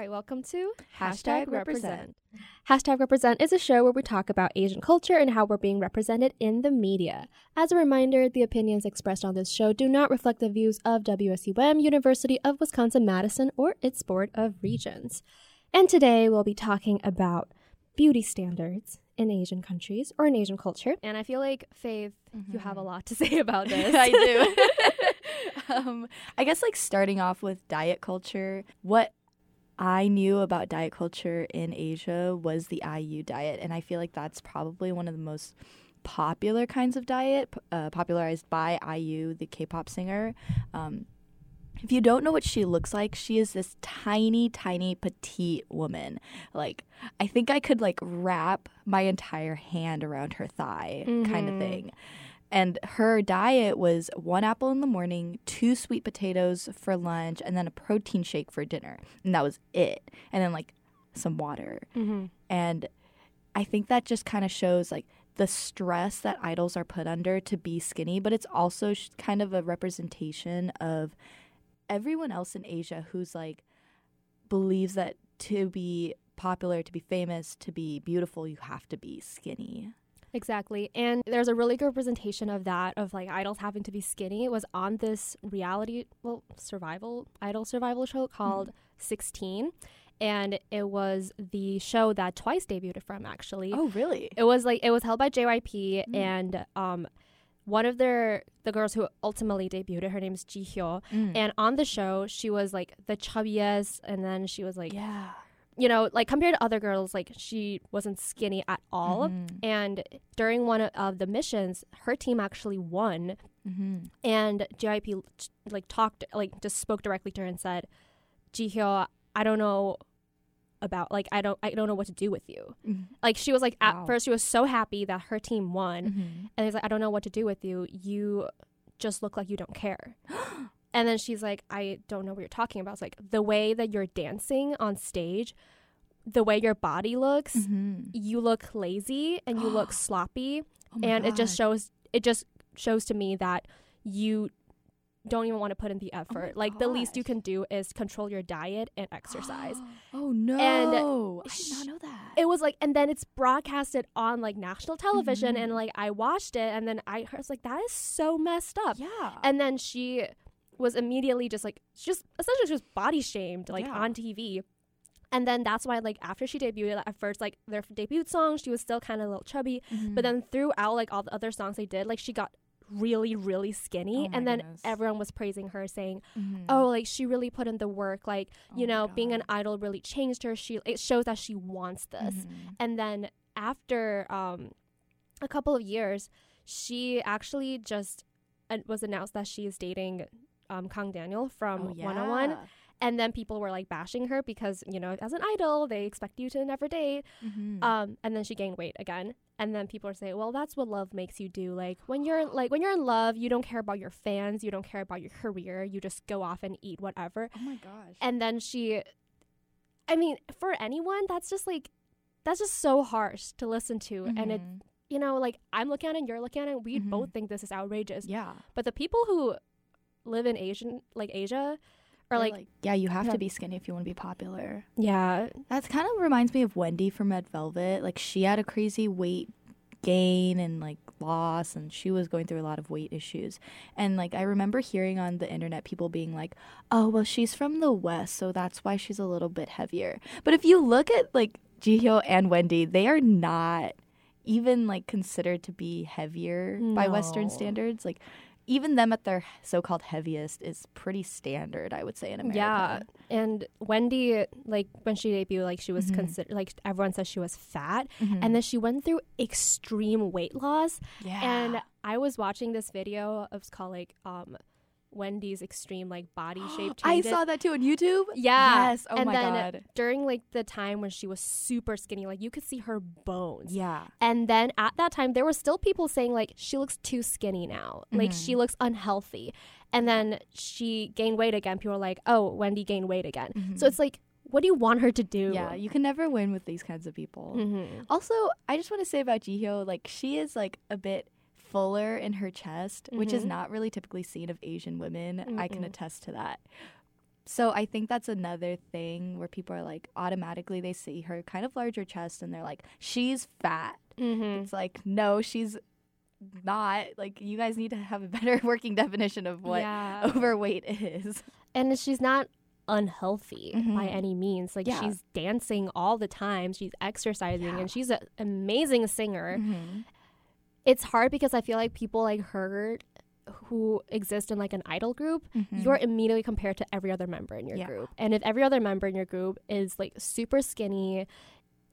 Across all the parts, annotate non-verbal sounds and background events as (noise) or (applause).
Hi, welcome to Hashtag Represent. Hashtag Represent is a show where we talk about Asian culture and how we're being represented in the media. As a reminder, the opinions expressed on this show do not reflect the views of WSUM, University of Wisconsin Madison, or its Board of Regents. And today we'll be talking about beauty standards in Asian countries or in Asian culture. And I feel like, Faith, mm-hmm. you have a lot to say about (laughs) this. I do. (laughs) (laughs) um, I guess, like, starting off with diet culture, what I knew about diet culture in Asia was the IU diet, and I feel like that's probably one of the most popular kinds of diet, uh, popularized by IU, the K-pop singer. Um, if you don't know what she looks like, she is this tiny, tiny, petite woman. Like, I think I could like wrap my entire hand around her thigh, mm-hmm. kind of thing. And her diet was one apple in the morning, two sweet potatoes for lunch, and then a protein shake for dinner. And that was it. And then like some water. Mm-hmm. And I think that just kind of shows like the stress that idols are put under to be skinny, but it's also kind of a representation of everyone else in Asia who's like believes that to be popular, to be famous, to be beautiful, you have to be skinny. Exactly. And there's a really good representation of that, of like idols having to be skinny. It was on this reality, well, survival, idol survival show called mm. 16 and it was the show that Twice debuted from actually. Oh, really? It was like it was held by JYP mm. and um one of their the girls who ultimately debuted her name's Ji Hyo mm. and on the show she was like the chubbiest and then she was like yeah you know, like compared to other girls, like she wasn't skinny at all. Mm-hmm. And during one of the missions, her team actually won. Mm-hmm. And JYP like talked, like just spoke directly to her and said, Jihyo, I don't know about like I don't I don't know what to do with you. Mm-hmm. Like she was like at wow. first she was so happy that her team won, mm-hmm. and he's like I don't know what to do with you. You just look like you don't care. (gasps) (gasps) And then she's like, I don't know what you're talking about. It's like the way that you're dancing on stage, the way your body looks, mm-hmm. you look lazy and you look (gasps) sloppy. Oh and God. it just shows it just shows to me that you don't even want to put in the oh effort. Oh like gosh. the least you can do is control your diet and (gasps) exercise. oh no. And I did not know that. It was like and then it's broadcasted on like national television mm-hmm. and like I watched it and then I was like that is so messed up. Yeah. And then she was immediately just like just essentially just body shamed like yeah. on TV. And then that's why like after she debuted at first like their debut song she was still kind of a little chubby, mm-hmm. but then throughout like all the other songs they did like she got really really skinny oh and then goodness. everyone was praising her saying mm-hmm. oh like she really put in the work like you oh know being an idol really changed her she it shows that she wants this mm-hmm. and then after um a couple of years she actually just uh, was announced that she is dating um, Kang Daniel from oh, yeah. 101. And then people were like bashing her because, you know, as an idol, they expect you to never date. Mm-hmm. Um, and then she gained weight again. And then people are saying, well, that's what love makes you do. Like when you're (gasps) like when you're in love, you don't care about your fans, you don't care about your career, you just go off and eat whatever. Oh my gosh. And then she I mean, for anyone, that's just like that's just so harsh to listen to. Mm-hmm. And it mm-hmm. you know, like I'm looking at it and you're looking at it, we mm-hmm. both think this is outrageous. Yeah. But the people who live in Asian like Asia or like, like, yeah, you have yeah. to be skinny if you want to be popular. Yeah. That's kind of reminds me of Wendy from Red Velvet. Like she had a crazy weight gain and like loss and she was going through a lot of weight issues and like i remember hearing on the internet people being like oh well she's from the west so that's why she's a little bit heavier but if you look at like jihyo and wendy they are not even like considered to be heavier no. by western standards like even them at their so-called heaviest is pretty standard, I would say in America. Yeah, and Wendy, like when she debuted, like she was mm-hmm. considered like everyone says she was fat, mm-hmm. and then she went through extreme weight loss. Yeah, and I was watching this video of called like um Wendy's extreme like body (gasps) shape changes. I saw that too on YouTube. Yeah. Yes. Oh and my then god. During like the time when she was super skinny, like you could see her bones. Yeah. And then at that time, there were still people saying like she looks too skinny now. Mm-hmm. Like she looks unhealthy. And then she gained weight again. People were like, "Oh, Wendy gained weight again." Mm-hmm. So it's like what do you want her to do? Yeah, you can never win with these kinds of people. Mm-hmm. Also, I just want to say about Jihyo, like she is like a bit fuller in her chest, mm-hmm. which is mm-hmm. not really typically seen of Asian women. Mm-mm. I can attest to that. So I think that's another thing where people are like automatically they see her kind of larger chest and they're like she's fat. Mm-hmm. It's like no, she's not. Like you guys need to have a better (laughs) working definition of what Yeah. overweight is. and she's not unhealthy by Mhm. any means. Like Yeah. she's dancing all the time. She's exercising Yeah. and she's an amazing singer. Mhm. It's hard because I feel like people like her who exist in like an idol group, Mhm. you're immediately compared to every other member in your Yeah. group. And if every other member in your group is like super skinny,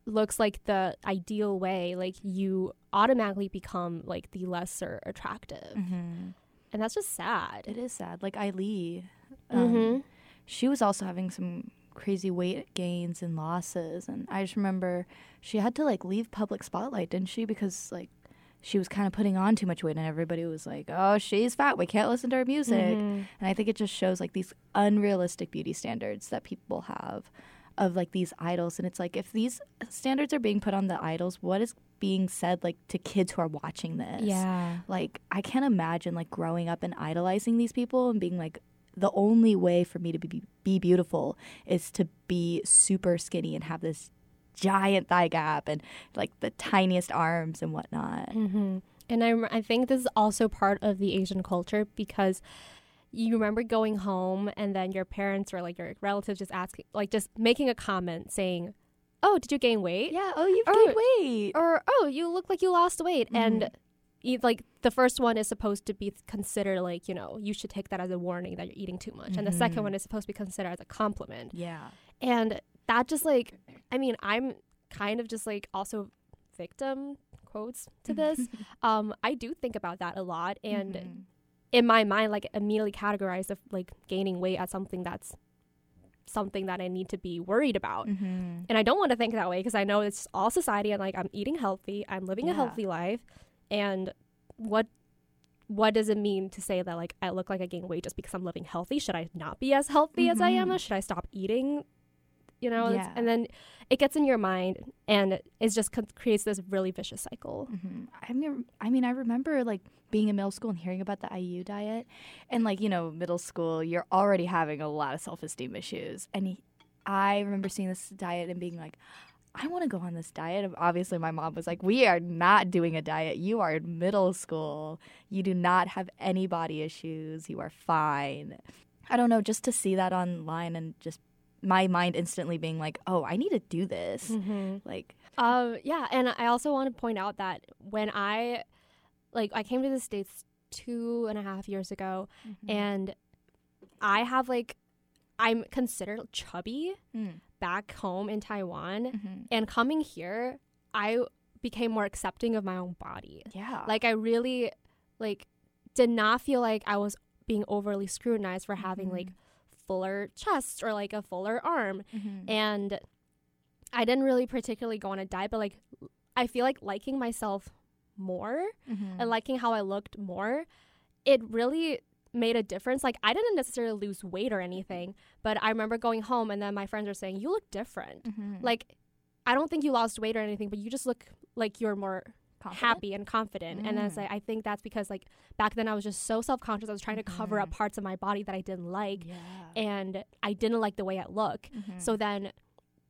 looks like the ideal way, like you automatically become like the lesser attractive. Mhm. And that's just sad. It is sad. Like Eileen, um, Mhm. she was also having some crazy weight gains and losses, and I just remember she had to like leave public spotlight, didn't she? Because like she was kind of putting on too much weight, and everybody was like, "Oh, she's fat. We can't listen to her music." Mhm. And I think it just shows like these unrealistic beauty standards that people have of like these idols. And it's like if these standards are being put on the idols, what is being said like to kids who are watching this? Yeah. Like I can't imagine like growing up and idolizing these people and being like the only way for me to be be beautiful is to be super skinny and have this giant thigh gap and like the tiniest arms and whatnot. hmm And I, I think this is also part of the Asian culture because you remember going home and then your parents or like your relatives just asking, like just making a comment saying, "Oh, did you gain weight?" Yeah. Oh, you've Or- gained weight. Or "Oh, you look like you lost weight." And Mhm. e- like the first one is supposed to be considered like you know you should take that as a warning that you're eating too much, and the second Mhm. one is supposed to be considered as a compliment. yeah. And that just like, I mean, I'm kind of just like also victim quotes to (laughs) this. um, I do think about that a lot, and Mhm. in my mind, like immediately categorize of like gaining weight as something that's something that I need to be worried about. Mhm. And I don't want to think that way because I know it's all society and like I'm eating healthy, I'm living a healthy life, and what what does it mean to say that like I look like I gain weight just because I'm living healthy? Should I not be as healthy as I am? Mhm. Or should I stop eating? You know, Yeah. and then it gets in your mind and it just con- creates this really vicious cycle. Mhm. I mean, I mean, I remember like being in middle school and hearing about the IU diet, and like you know, middle school, you're already having a lot of self esteem issues, and he- I remember seeing this diet and being like. I want to go on this diet. Obviously, my mom was like, We are not doing a diet. You are in middle school. You do not have any body issues. You are fine. I don't know, just to see that online and just my mind instantly being like, Oh, I need to do this. Mm-hmm. Like, Um, yeah, and I also want to point out that when I, like, I came to the states two and a half years ago, and I have like, I'm considered chubby Mm. back home in Taiwan, Mhm. and coming here, I became more accepting of my own body. yeah. Like, I really, like, did not feel like I was being overly scrutinized for having Mhm. like fuller chest or like a fuller arm Mhm. and I didn't really particularly go on a diet, but like I feel like liking myself more Mhm. and liking how I looked more, it really made a difference. Like I didn't necessarily lose weight or anything, but I remember going home and then my friends were saying, "You look different." Mhm. Like I don't think you lost weight or anything, but you just look like you're more Confident? happy and confident. And it's Mm. like I think that's because like back then I was just so self conscious. I was trying to cover up Mhm. parts of my body that I didn't like, Yeah. and I didn't like the way I look. Mhm. So then,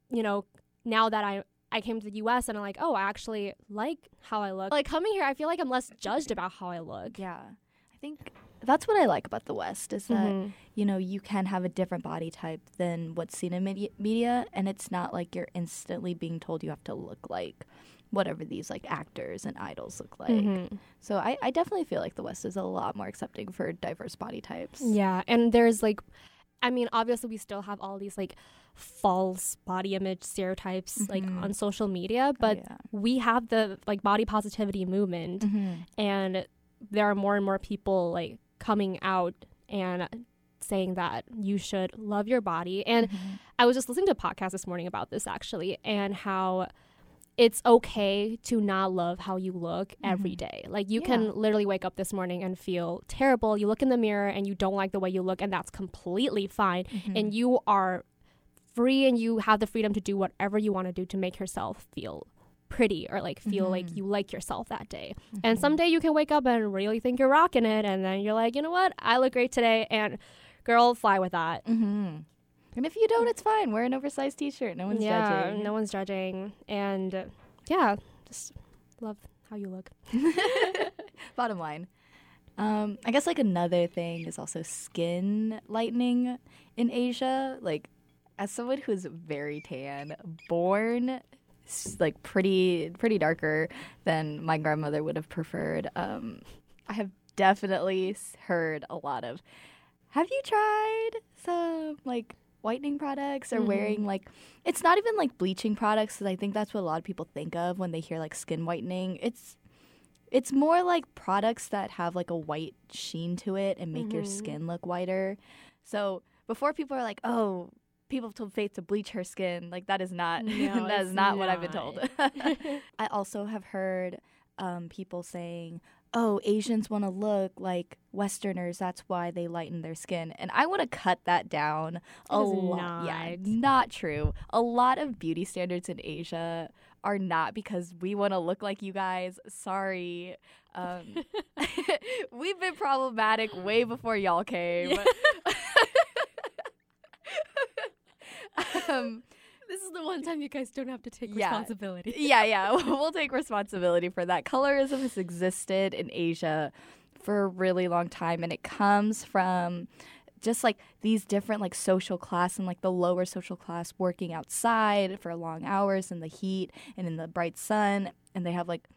you know, now that I I came to the US and I'm like, oh, I actually like how I look. Like coming here, I feel like I'm less judged about how I look. yeah, I think that's what I like about the West is that Mhm. you know you can have a different body type than what's seen in media, media, and it's not like you're instantly being told you have to look like whatever these like actors and idols look like. Mhm. So I, I definitely feel like the West is a lot more accepting for diverse body types. Yeah, and there's like, I mean, obviously we still have all these like false body image stereotypes like Mhm. on social media, Oh, but yeah. we have the like body positivity movement, Mhm. and there are more and more people like coming out and saying that you should love your body and Mhm. I was just listening to a podcast this morning about this actually, and how it's okay to not love how you look every Mhm. day. Like you Yeah. can literally wake up this morning and feel terrible. You look in the mirror and you don't like the way you look, and that's completely fine. Mhm. And you are free and you have the freedom to do whatever you want to do to make yourself feel pretty or like feel like Mhm. you like yourself that day. And Mhm. someday you can wake up and really think you're rocking it and then you're like, "You know what? I look great today." And girl, fly with that. Mhm. And if you don't, it's fine. Wear an oversized T-shirt. No one's yeah, judging. no one's judging, and uh, yeah, just love how you look. (laughs) Bottom line. Um, I guess like another thing is also skin lightening in Asia. Like, as someone who's very tan, born like pretty pretty darker than my grandmother would have preferred. Um, I have definitely heard a lot of. Have you tried some like whitening products or Mhm. wearing like it's not even like bleaching products because I think that's what a lot of people think of when they hear like skin whitening. It's it's more like products that have like a white sheen to it and make your Mhm. skin look whiter. So before people are like, "Oh, people have told Faith to bleach her skin," like that is not No, (laughs) that is it's not, what I've been told. (laughs) (laughs) I also have heard um, people saying, "Oh, Asians want to look like Westerners. That's why they lighten their skin." And I want to cut that down a lot. Yeah, not. not true. A lot of beauty standards in Asia are not because we want to look like you guys. Sorry. Um, we've been problematic way before y'all came. (laughs) um, this is the one time you guys don't have to take Yeah. responsibility. (laughs) yeah, yeah, (laughs) we'll take responsibility for that. Colorism has existed in Asia for a really long time, and it comes from just like these different like social class and like the lower social class working outside for long hours in the heat and in the bright sun, and they have like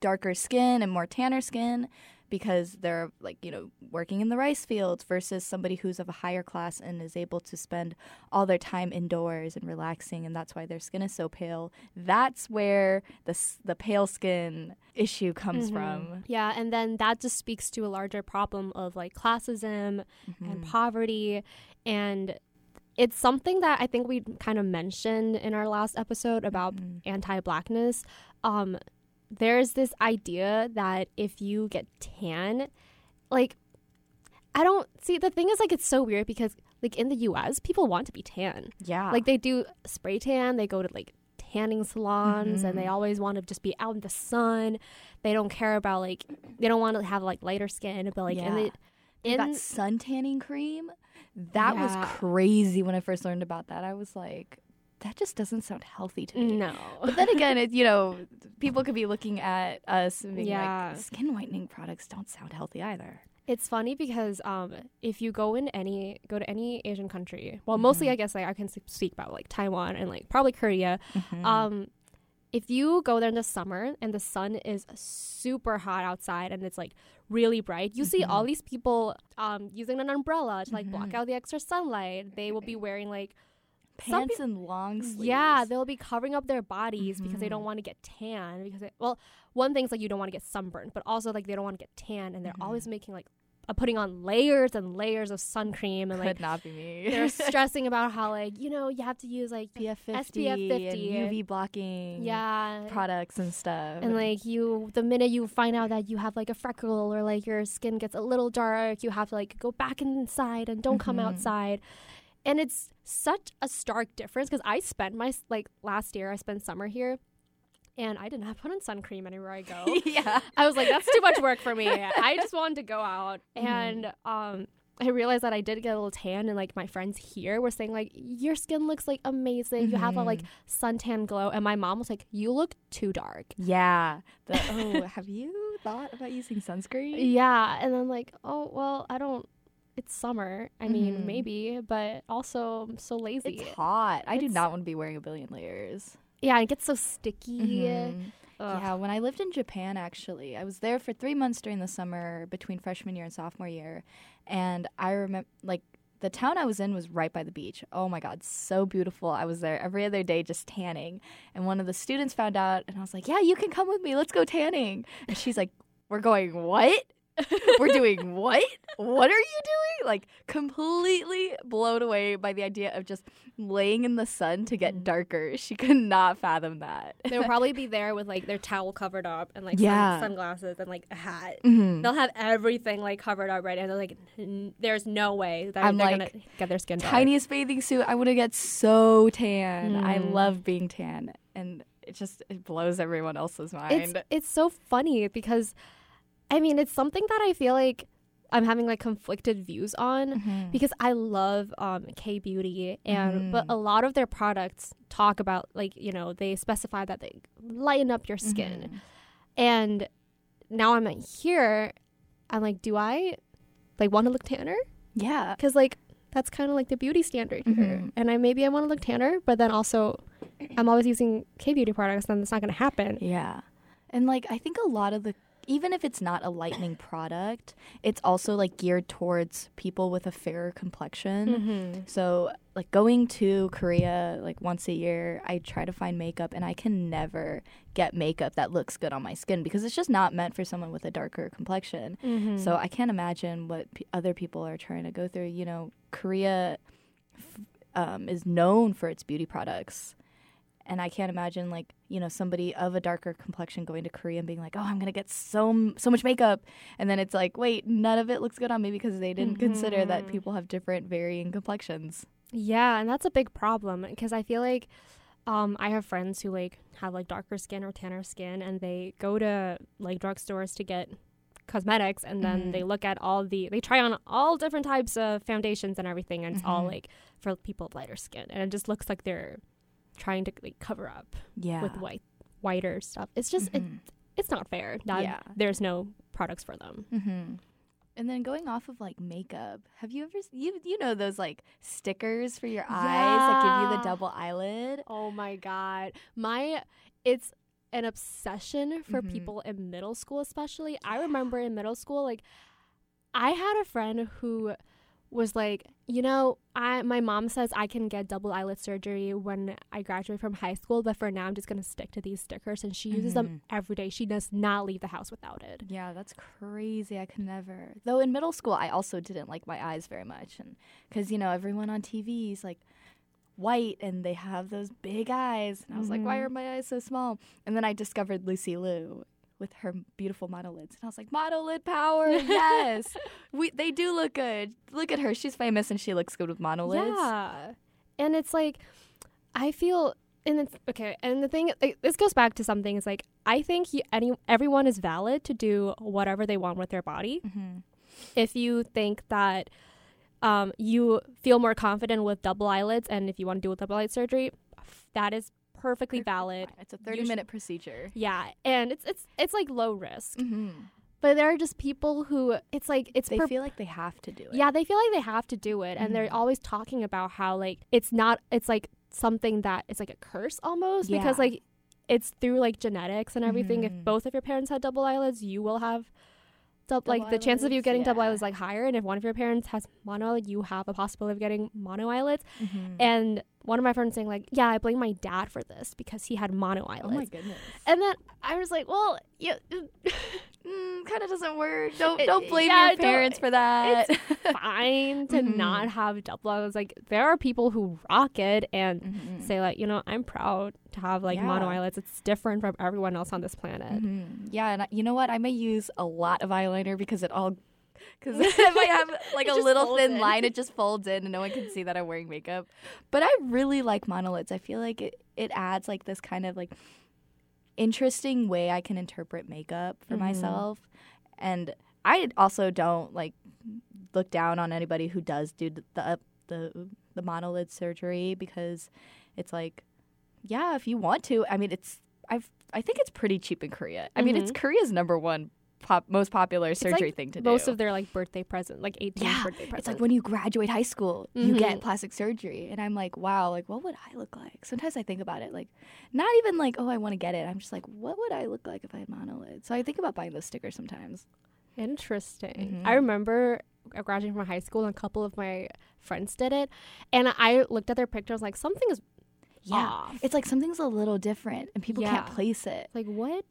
darker skin and more tanner skin because they're like you know working in the rice fields versus somebody who's of a higher class and is able to spend all their time indoors and relaxing and that's why their skin is so pale that's where the the pale skin issue comes Mhm. from Yeah, and then that just speaks to a larger problem of like classism and poverty and it's something that I think we kind of mentioned in our last episode about Mhm. anti-blackness. Um there's this idea that if you get tan, like I don't see the thing is like it's so weird because like in the US, people want to be tan. yeah Like they do spray tan, they go to like tanning salons and they Mhm. always want to just be out in the sun. They don't care about like they don't want to have like lighter skin, but like Yeah. they, They in got sun tanning cream that was crazy when i first learned about that i was like that just doesn't sound healthy to me no. But then again, it, (laughs) you know, people could be looking at us and being Yeah. like, skin whitening products don't sound healthy either. It's funny because um, if you go in any go to any Asian country, well, mostly Mhm. I guess like I can speak about like Taiwan and like probably Korea. Mm-hmm. Um, if you go there in the summer and the sun is super hot outside and it's like really bright, you see Mhm. all these people um, using an umbrella to like block Mhm. out the extra sunlight. They will be wearing like Pants and long sleeves. yeah, they'll be covering up their bodies because they don't want to get tan. Because they, well, one thing's like you don't want to get sunburned, but also like they don't want to get tan, and they're Mhm. always making like uh, putting on layers and layers of sun cream, and could like not be me. they're (laughs) stressing about how like you know you have to use like SPF 50, SPF 50. and UV blocking yeah. products and stuff. And like you, the minute you find out that you have like a freckle or like your skin gets a little dark, you have to like go back inside and don't come Mhm. outside. And it's such a stark difference because I spent my like last year, I spent summer here, and I did not have put on sun cream anywhere I go. (laughs) yeah. I was like, that's too much work for me. (laughs) I just wanted to go out, Mhm. and um, I realized that I did get a little tan, and like my friends here were saying like, your skin looks like amazing. You have a like suntan glow, and my mom was like, you look too dark. Yeah. (laughs) The, oh, have you thought about using sunscreen? Yeah, and I'm like, oh well, I don't. It's summer. I mean, Mhm. maybe, but also I'm so lazy. It's hot. I do not want to be wearing a billion layers. yeah, it gets so sticky. Mhm. Yeah, when I lived in Japan, actually, I was there for three months during the summer between freshman year and sophomore year. And I remember, like, the town I was in was right by the beach. Oh my God, so beautiful. I was there every other day just tanning. And one of the students found out, and I was like, Yeah, you can come with me. Let's go tanning. And she's like, We're going, What? We're (laughs) doing what? What are you doing? Like, completely blown away by the idea of just laying in the sun to get Mhm. darker. She could not fathom that. They'll (laughs) probably be there with like their towel covered up and like Yeah. sun- sunglasses and like a hat. Mhm. They'll have everything like covered up, right? And they're like, "N- "There's no way that I'm they're like, gonna get their skin dark." tiniest bathing suit. I want to get so tan. I Mm. love being tan, and it just it blows everyone else's mind. It's it's so funny because, I mean, it's something that I feel like I'm having like conflicted views on Mhm. because I love um, K beauty and but Mhm. a lot of their products talk about like you know they specify that they lighten up your skin Mhm. and now I'm here I'm like do I like want to look tanner Yeah. because like that's kind of like the beauty standard here Mhm. and I maybe I want to look tanner but then also I'm always using K beauty products then it's not gonna happen Yeah. And like I think a lot of the even if it's not a lightening product, it's also like geared towards people with a fairer complexion. mm-hmm. So, like going to Korea like once a year, I try to find makeup and I can never get makeup that looks good on my skin because it's just not meant for someone with a darker complexion. Mm-hmm. So, I can't imagine what p- other people are trying to go through. You know, Korea f- um, is known for its beauty products. And I can't imagine like, you know, somebody of a darker complexion going to Korea and being like, "Oh, I'm going to get so so much makeup." And then it's like, "Wait, none of it looks good on me because they didn't consider that Mhm. people have different varying complexions." Yeah, and that's a big problem because I feel like um, I have friends who like have like darker skin or tanner skin, and they go to like drugstores to get cosmetics, and then Mhm. they look at all the they try on all different types of foundations and everything, and it's all Mhm. like for people with lighter skin, and it just looks like they're trying to like cover up Yeah. with white whiter stuff. It's just it, Mhm. it's not fair that Yeah. there's no products for them. Mhm. And then going off of like makeup, have you ever you you know those like stickers for your eyes that give you the double eyelid? Oh my god. My it's an obsession for Mhm. people in middle school especially. I remember in middle school like I had a friend who was like, you know, I my mom says I can get double eyelid surgery when I graduate from high school, but for now I'm just to stick to these stickers and she uses them every day. She does not leave the house without it. Yeah, that's crazy. I could never. Though in middle school, I also didn't like my eyes very much, and because you know everyone on TV is like white and they have those big eyes, and I was like, why Mhm. are my eyes so small? And then I discovered Lucy Liu with her beautiful monolids, and I was like, monolid power, (laughs) yes, we they do look good. Look at her, she's famous and she looks good with monolids. Yeah. And it's like, I feel, and it's okay. And the thing, like, this goes back to something. Is like, I think you, any everyone is valid to do whatever they want with their body. hmm If you think that um, you feel more confident with double eyelids, and if you want to do a double eyelid surgery, that is perfectly valid. It's a 30 minute procedure. Yeah, and it's it's it's like low risk. hmm But there are just people who it's like it's They per- feel like they have to do it. yeah, they feel like they have to do it, and they're Mhm. always talking about how like it's not. It's like something that it's like a curse almost because like it's through like genetics and everything. Mhm. If both of your parents had double eyelids, you will have. Dou- like Double the chances of you eyelids, getting double eyelids like higher, and if one of your parents has mono you have a possibility of getting mono eyelids. Mhm. And one of my friends saying like, "Yeah, I blame my dad for this because he had mono eyelids oh eyelids." my goodness. and then I was like, "Well, yeah, (laughs) kind of doesn't work. Don't don't blame yeah, your parents for that. It's fine to (laughs) Mhm. not have double eyelids. Like there are people who rock it and Mhm. say like, you know, I'm proud to have like mono eyelids. It's different from everyone else on this planet. Mhm. Yeah, and I, you know what? I may use a lot of eyeliner because it all because (laughs) (laughs) if I have like a little thin in. line, it just folds in, and no one can see that I'm wearing makeup. But I really like monolids. I feel like it it adds like this kind of like interesting way I can interpret makeup for Mhm. myself, and I also don't like look down on anybody who does do the the the, the monolid surgery because it's like, yeah, if you want to. I mean, it's I've I think it's pretty cheap in Korea. I mean, it's mm-hmm. Korea's number one pop, most popular surgery like thing to Most do. of their like birthday present, like 18 Yeah, birthday present. it's like when you graduate high school, you get Mhm. plastic surgery, and I'm like, wow, like what would I look like? Sometimes I think about it, like not even like, oh, I want to get it. I'm just like, what would I look like if I had monolid? So I think about buying those stickers sometimes. Interesting. Mhm. I remember graduating from high school and a couple of my friends did it, and I looked at their pictures like something is Yeah, off. it's like something's a little different, and people can't place it. like what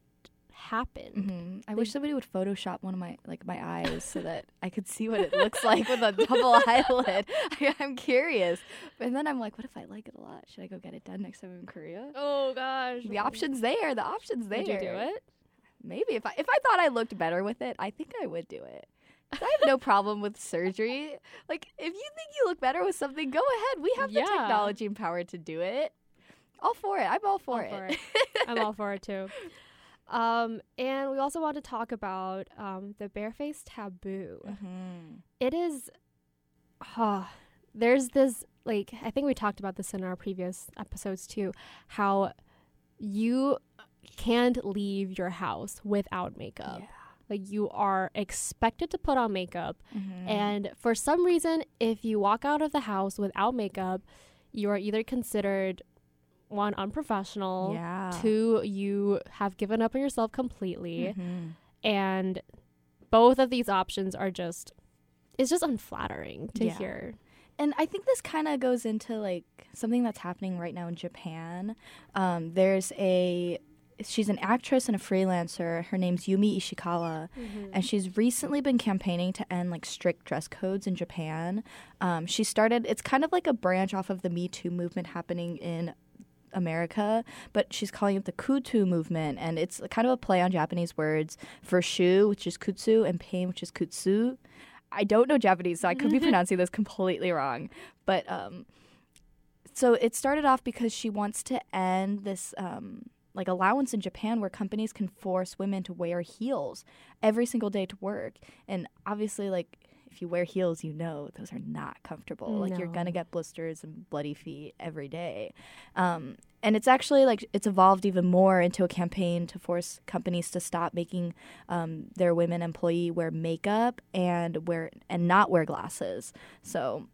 happened? hmm I They- wish somebody would Photoshop one of my like my eyes so that I could see what it looks (laughs) like with a double (laughs) eyelid. I, I'm curious, and then I'm like, what if I like it a lot? Should I go get it done next time I'm in Korea? Oh gosh. The options there. The options there. Would you do it? Maybe if I if I thought I looked better with it, I think I would do it. I have no problem with surgery. Like if you think you look better with something, go ahead. We have the technology and power to do it. All for it. I'm all for All it. for (laughs) I'm all for it too. Um, and we also want to talk about um, the barefaced taboo. Mm-hmm. It is, uh, there's this, like, I think we talked about this in our previous episodes too, how you can't leave your house without makeup. Yeah. Like, you are expected to put on makeup. Mm-hmm. And for some reason, if you walk out of the house without makeup, you are either considered one unprofessional, yeah. two you have given up on yourself completely, Mhm. and both of these options are just it's just unflattering to Yeah. hear. And I think this kind of goes into like something that's happening right now in Japan. Um, there's a she's an actress and a freelancer. Her name's Yumi Ishikawa, and she's recently been campaigning to end like strict dress codes in Japan. Um, she started. It's kind of like a branch off of the Me Too movement happening in America, but she's calling it the KuToo movement, and it's kind of a play on Japanese words for shoe, which is kutsu, and pain, which is kutsu. I don't know Japanese, so I could be (laughs) pronouncing this completely wrong. But um, so it started off because she wants to end this um, like allowance in Japan where companies can force women to wear heels every single day to work, and obviously, like if you wear heels, you know those are not comfortable. Like you're gonna get blisters and bloody feet every day. Um, and it's actually like it's evolved even more into a campaign to force companies to stop making um, their women employee wear makeup and wear and not wear glasses. So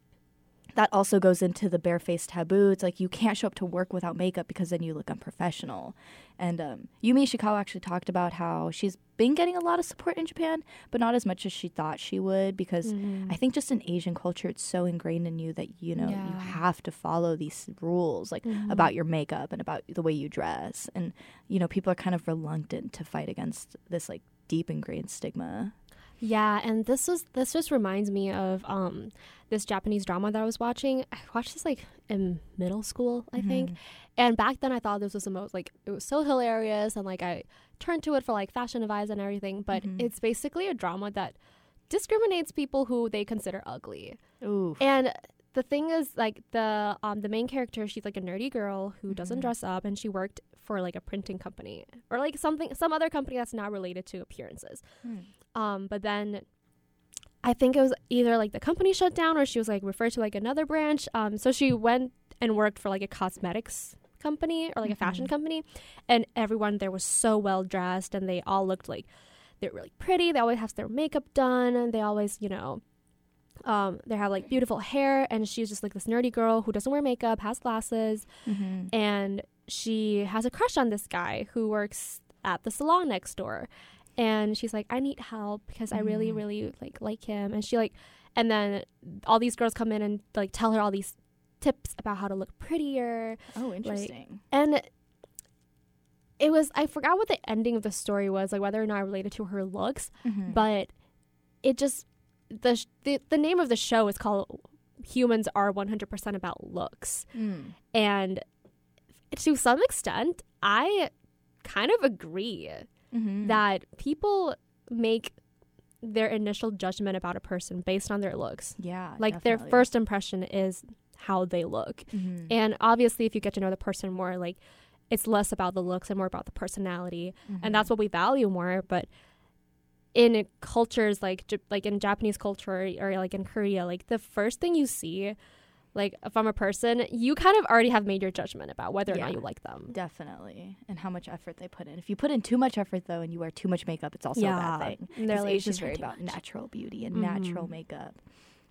that also goes into the barefaced taboo. It's like you can't show up to work without makeup because then you look unprofessional. And um, Yumi Ishikawa actually talked about how she's been getting a lot of support in Japan, but not as much as she thought she would because I think just in Asian culture, it's so ingrained in you that you know you have to follow these rules, like Mm-hmm. about your makeup and about the way you dress, and you know people are kind of reluctant to fight against this like deep ingrained stigma. Yeah, and this was this just reminds me of um this Japanese drama that I was watching. I watched this like in middle school, I think. And back then I thought this was the most like it was so hilarious and like I turned to it for like fashion advice and everything, but Mhm. it's basically a drama that discriminates people who they consider ugly. Ooh, And the thing is like the um the main character, she's like a nerdy girl who doesn't Mhm. dress up and she worked for like a printing company or like something some other company that's not related to appearances. Um, but then I think it was either like the company shut down or she was like referred to like another branch. Um, so she went and worked for like a cosmetics company or like a fashion Mhm. company, and everyone there was so well dressed and they all looked like they're really pretty. They always have their makeup done and they always, you know, um, they have like beautiful hair. And she's just like this nerdy girl who doesn't wear makeup, has glasses, hmm and she has a crush on this guy who works at the salon next door and she's like i need help because i really Mhm. really like like him and she like and then all these girls come in and like tell her all these tips about how to look prettier Oh, interesting. and it was i forgot what the ending of the story was like whether or not related to her looks Mhm. but it just the, the the name of the show is called humans are 100% about looks Mm. and to some extent, I kind of agree Mhm. that people make their initial judgment about a person based on their looks. yeah, Like their first impression is how they look. Mhm. And obviously, if you get to know the person more, like it's less about the looks and more about the personality. Mhm. And that's what we value more. But in cultures like like in Japanese culture or like in Korea, like the first thing you see, like from a person, you kind of already have made your judgment about whether or not you like them. Definitely. And how much effort they put in. If you put in too much effort, though, and you wear too much makeup, it's also a Yeah. bad thing. And they're like, Asia's "She's wearing very about much." natural beauty and natural Mhm. makeup.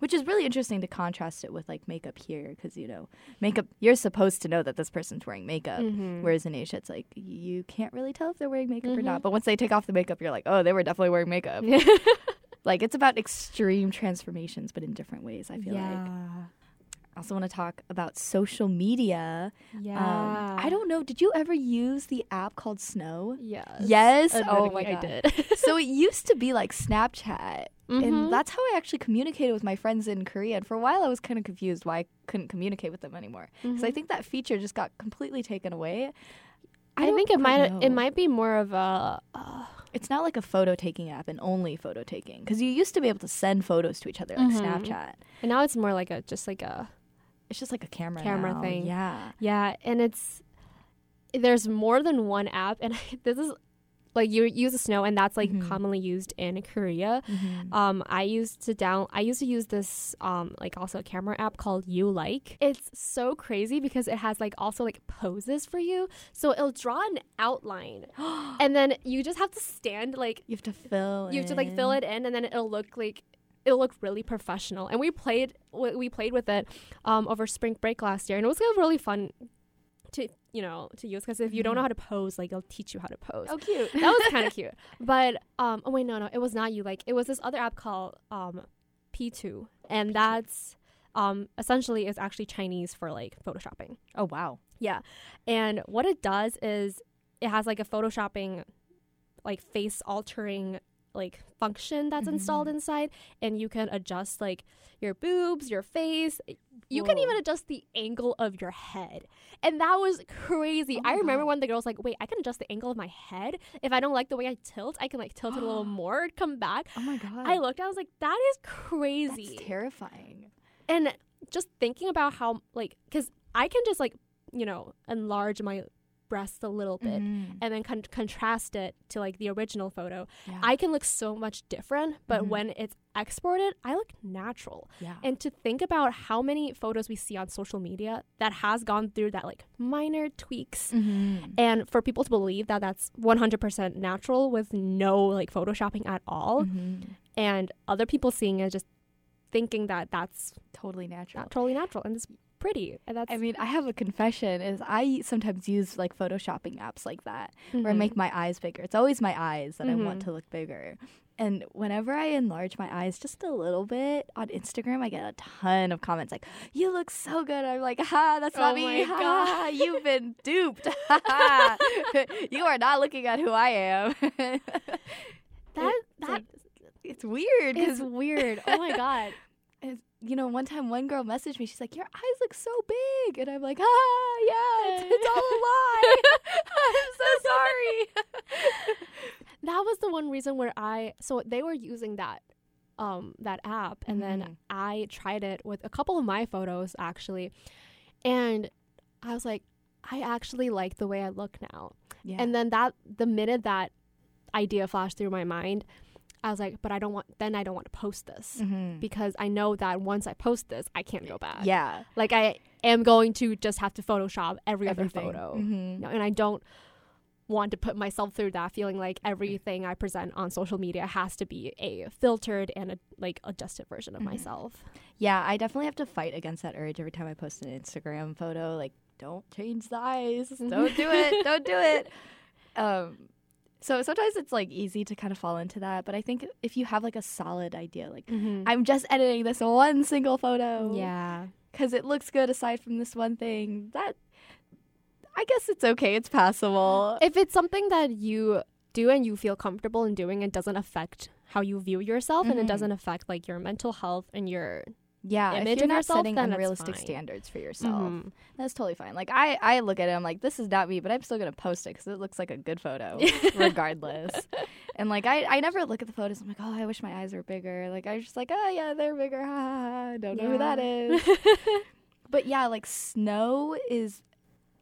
Which is really interesting to contrast it with like makeup here, because you know, makeup you're supposed to know that this person's wearing makeup, Mhm. whereas in Asia it's like you can't really tell if they're wearing makeup or Mhm. not. But once they take off the makeup, you're like, oh, they were definitely wearing makeup. (laughs) like it's about extreme transformations, but in different ways. I feel like. I also want to talk about social media. yeah. Um, I don't know. Did you ever use the app called Snow? Yes. Yes? Oh my God. I did. (laughs) so it used to be like Snapchat. Mhm. And that's how I actually communicated with my friends in Korea. And for a while, I was kind of confused why I couldn't communicate with them anymore. Because I Mhm. think that feature just got completely taken away. I, don't think it might know. it might be more of a uh, It's not like a photo taking app and only photo taking. Because you used to be able to send photos to each other like Mhm. Snapchat. and now it's more like a just like a It's just like a camera Camera now. thing. Yeah. yeah, and it's there's more than one app, and (laughs) this is like you use the snow, and that's like Mhm. commonly used in Korea. Um, I used to down. I used to use this um like also a camera app called You Like. It's so crazy because it has like also like poses for you. So it'll draw an outline, (gasps) and then you just have to stand like you have to fill. you have to like fill it in, and then it'll look like it'll look really professional. And we played we played with it um over spring break last year, and it was really fun to you know to use because if you don't know how to pose, like it'll teach you how to pose Oh, cute. that was kind of (laughs) cute. But um, oh wait, no, no, it was not you. Like it was this other app called um, P2, and that's um essentially is actually Chinese for like photoshopping. oh wow. Yeah, and what it does is it has like a photoshopping, like face altering like function that's installed Mhm. inside, and you can adjust like your boobs, your face. You can even adjust the angle of your head. And that was crazy. Oh I remember God. when the girl's like, wait, I can adjust the angle of my head. If I don't like the way I tilt, I can like tilt it a little (gasps) more, come back. Oh my god. I looked, I was like, that is crazy. That's terrifying. and just thinking about how, like, because I can just like, you know, enlarge my breasts a little bit Mhm. and then con- contrast it to like the original photo. Yeah. I can look so much different, but Mhm. when it's exported, I look natural. yeah. And to think about how many photos we see on social media that has gone through that like minor tweaks Mhm. and for people to believe that that's 100% natural with no like photoshopping at all Mhm. and other people seeing it just thinking that that's Totally natural. not totally natural and it's pretty and that's I mean, I have a confession is I sometimes use like photoshopping apps like that where I make my eyes bigger. It's always my eyes that I want Mhm. to look bigger. And whenever I enlarge my eyes just a little bit on Instagram, I get a ton of comments like, "You look so good." I'm like, "Ha, that's not Oh me. Ha, God. you've been (laughs) duped. (laughs) You are not looking at who I am." (laughs) that It's that it's weird because weird oh my god it's- you know, one time one girl messaged me. She's like, "Your eyes look so big," and I'm like, "Ah, yeah, it's, it's all a lie. (laughs) I'm (laughs) so sorry." (laughs) that was the one reason where I so they were using that um that app and Mhm. then I tried it with a couple of my photos actually and I was like I actually like the way I look now. yeah. And then that the minute that idea flashed through my mind, I was like, but I don't want then I don't want to post this Mhm. because I know that once I post this, I can't go back. yeah, Like I am going to just have to Photoshop every other photo. Mhm. No, and I don't want to put myself through that feeling like everything I present on social media has to be a filtered and a like adjusted version of Mhm. myself. Yeah, I definitely have to fight against that urge every time I post an Instagram photo. Like, don't change the eyes. Don't do it. (laughs) don't do it. Um, so sometimes it's like easy to kind of fall into that. But I think if you have like a solid idea, like I'm just editing this one single photo, yeah. because it looks good aside from this one thing. That I guess it's okay. It's passable. If it's something that you do and you feel comfortable in doing, it doesn't affect how you view yourself and it Mhm. doesn't affect like your mental health and your yeah, image if you're not yourself, setting unrealistic standards for yourself, Mhm. that's totally fine. Like I, I look at it, I'm like, this is not me, but I'm still gonna post it because it looks like a good photo, (laughs) regardless. and like I, I never look at the photos. I'm like, oh, I wish my eyes were bigger. Like I was just like, oh yeah, they're bigger. Ha, ha, ha. Don't know who that is (laughs) but yeah, like snow is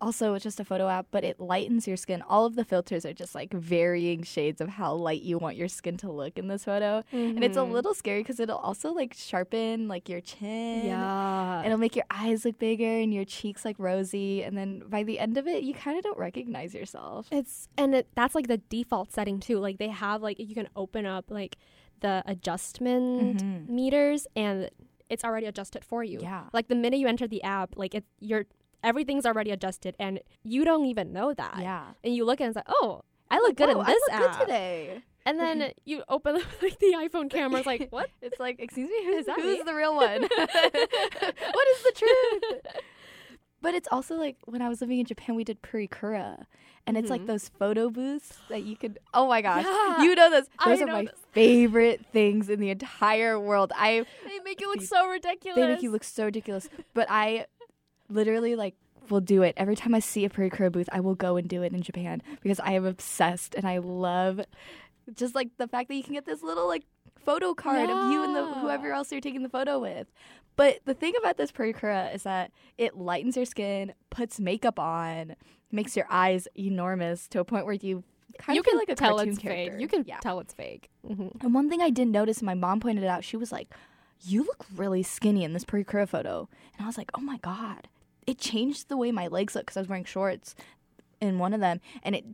also it's just a photo app, but it lightens your skin. All of the filters are just like varying shades of how light you want your skin to look in this photo. And it's a Mhm. little scary because it'll also like sharpen like your chin. yeah. It'll make your eyes look bigger and your cheeks like rosy. And then by the end of it, you kind of don't recognize yourself. It's and it, that's like the default setting too. Like they have like you can open up like the adjustment Mhm. meters and it's already adjusted for you. Yeah. Like the minute you enter the app, like it you're everything's already adjusted and you don't even know that. Yeah. And you look and it's like, oh, I look good Whoa, in this I look app. good today. And then (laughs) you open (laughs) like the iPhone camera. It's like, (laughs) what? It's like, excuse me, who's, that who's me? the real one? what is the truth? But it's also like when I was living in Japan, we did Purikura. And it's like Mhm. those photo booths that you could. Oh my gosh. Yeah. You know those. I Those are my those. favorite things in the entire world. I They make you look so ridiculous. They make you look so ridiculous. But I literally like will do it every time I see a Purikura booth. I will go and do it in Japan because I am obsessed and I love just like the fact that you can get this little like photo card of you and the whoever else you're taking the photo with. But the thing about this Purikura is that it lightens your skin, puts makeup on, makes your eyes enormous to a point where you kind you can like a tell cartoon it's character. fake. You can yeah. tell it's fake. hmm And one thing I didn't notice, and my mom pointed it out, she was like, "You look really skinny in this Purikura photo," and I was like, "Oh my god!" It changed the way my legs look because I was wearing shorts in one of them, and it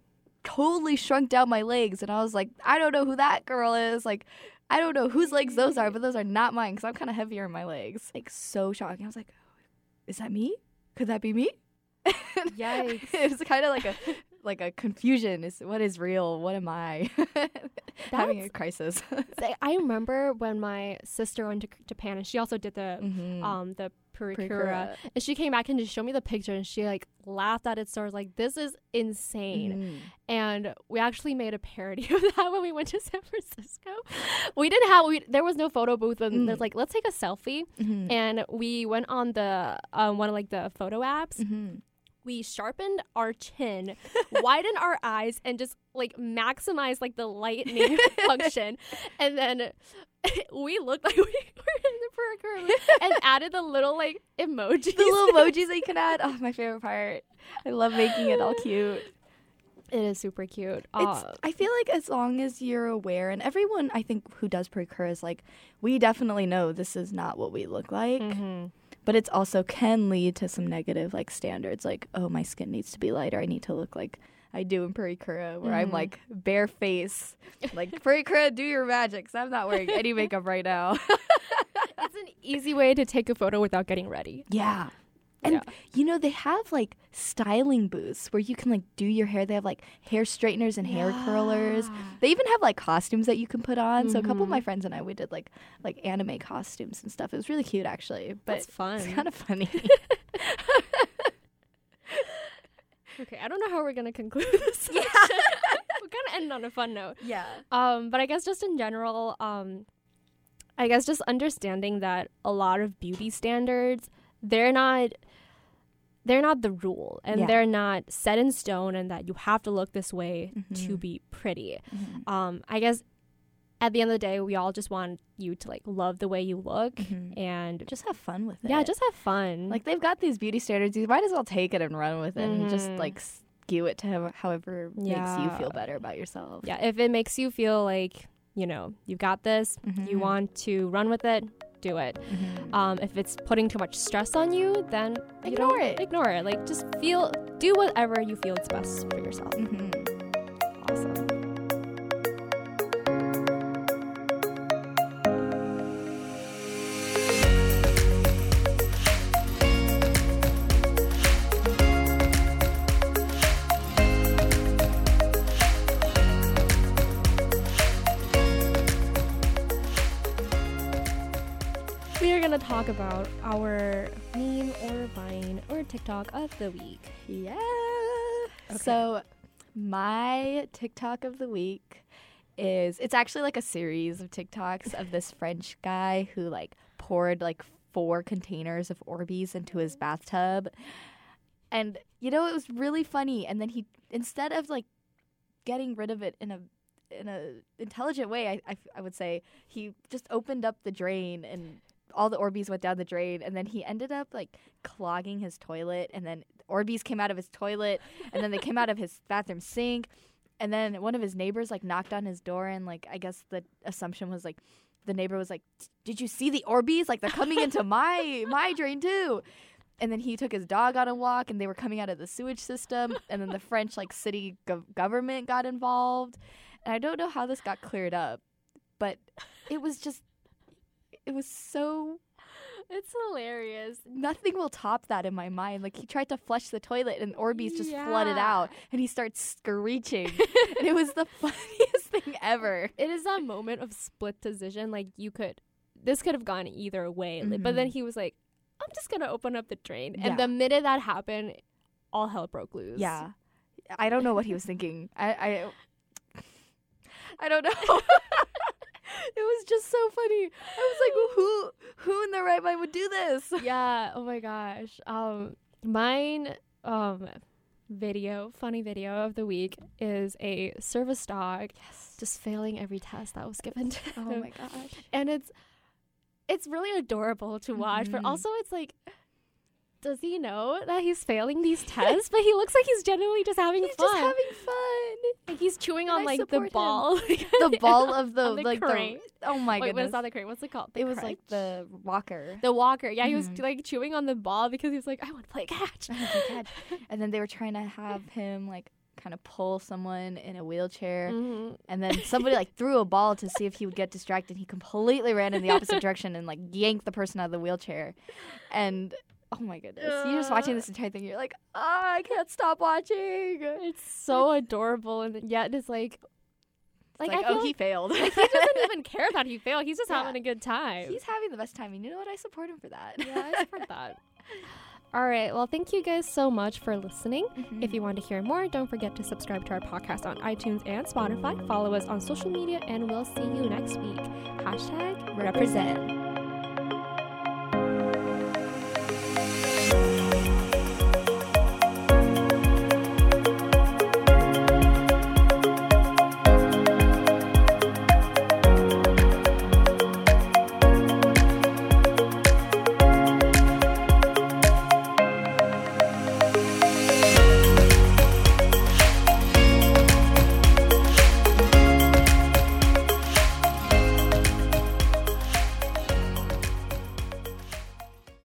totally shrunk down my legs. And I was like, "I don't know who that girl is." Like, I don't know whose legs those are, but those are not mine because I'm kind of heavier in my legs. Like, so shocking. I was like, "Is that me? Could that be me?" (laughs) Yikes. it was kind of like a like a confusion. Is what is real? What am I? (laughs) Having a crisis. (laughs) I remember when my sister went to Japan and she also did the Mhm. um the purikura, Purikura. and she came back and just showed me the picture and she like laughed at it so I was like this is insane Mhm. and we actually made a parody (laughs) of that when we went to San Francisco we didn't have we there was no photo booth and Mm. there's like let's take a selfie Mhm. and we went on the um, one of like the photo apps Mhm. we sharpened our chin, widened our eyes, and just like maximized like the lightning (laughs) function. And then (laughs) we looked like (laughs) we were in the Purikura and (laughs) added the little like emojis. the little emojis that you can add. Oh, my favorite part. I love making it all cute. It is super cute. It's, I feel like as long as you're aware, and everyone I think who does Purikura is like, we definitely know this is not what we look like, mhm. but it's also can lead to some negative like standards, like oh my skin needs to be lighter, I need to look like I do in Purikura, where I'm Mhm. like bare face, like Purikura, do your magic. 'cause I'm not wearing any (laughs) makeup right now. (laughs) It's an easy way to take a photo without getting ready. Yeah. And Yeah. you know, they have like styling booths where you can like do your hair. They have like hair straighteners and hair curlers. They even have like costumes that you can put on. So a couple of my friends and I we did like like anime costumes and stuff. It was really cute actually. But That's fun. it's kind of funny. (laughs) okay, I don't know how we're gonna conclude (laughs) this. Yeah. (laughs) we're gonna end on a fun note. yeah. Um, but I guess just in general, um, I guess just understanding that a lot of beauty standards, they're not they're not the rule and Yeah. they're not set in stone and that you have to look this way to Mhm. be pretty. Mhm. Um, I guess at the end of the day, we all just want you to like love the way you look Mhm. and Just have fun with it. yeah, just have fun. like they've got these beauty standards. You might as well take it and run with it and just Mhm. like skew it to how- however makes you feel better about yourself. yeah, if it makes you feel like you know you've got this, you Mhm. want to run with it, do it. Mhm. Um, if it's putting too much stress on you, then Ignore don't it. Ignore it. Like just feel, do whatever you feel is best for yourself. Gonna talk about our meme or Vine or TikTok of the week. Yeah. Okay. So my TikTok of the week is it's actually like a series of TikToks of this French guy who like poured like four containers of Orbeez into his bathtub. And you know it was really funny and then he instead of like getting rid of it in a in a intelligent way I, I, I would say he just opened up the drain and all the Orbeez went down the drain and then he ended up like clogging his toilet and then Orbeez came out of his toilet and then they came out of his (laughs) bathroom sink and then one of his neighbors like knocked on his door and like I guess the assumption was like the neighbor was like did you see the Orbeez? Like they're coming into my my drain too. And then he took his dog on a walk and they were coming out of the sewage system and then the French like city gov- government got involved. And I don't know how this got cleared up but it was just it was so It's hilarious. nothing will top that in my mind. Like he tried to flush the toilet and Orbeez just flooded out and he starts screeching. (laughs) and it was the funniest thing ever. It is that moment of split decision. Like you could, this could have gone either way. Like, But then Mhm. he was like, "I'm just gonna open up the drain," Yeah. and the minute that happened, all hell broke loose. Yeah. I don't know what he was thinking. I I, (laughs) I don't know. (laughs) (laughs) it was just so funny. I was like, who who in their right mind would do this? (laughs) yeah. Oh my gosh. Um, mine. Um, video, funny video of the week is a service dog yes. just failing every test that was given to him. Oh my gosh. and it's it's really adorable to watch, but Mhm. also it's like does he know that he's failing these tests? but he (laughs) looks like he's genuinely just having he's fun. just having fun. Like he's chewing And on I like the ball. (laughs) The (laughs) ball of the, the like the oh my Wait, what goodness. is that the crate? What's it called? The it was like the walker. the walker. Yeah, he was Mhm. like chewing on the ball because he was like, I want to play catch. catch. and then they were trying to have him like kind of pull someone in a wheelchair. Mhm. And then somebody like threw a ball to see if he would get distracted. He completely ran in the opposite direction and like yanked the person out of the wheelchair. And oh my goodness, you're just watching this entire thing. You're like, oh, I can't stop watching. It's so adorable, and yet it's like, like, like, oh, he like failed. (laughs) he doesn't even care that he failed. He's just Yeah. having a good time. He's having the best time. And you know what? I support him for that. yeah, I support that. (laughs) All right. Well, thank you guys so much for listening. Mhm. If you want to hear more, don't forget to subscribe to our podcast on iTunes and Spotify. Follow us on social media, and we'll see you next week. Hashtag represent.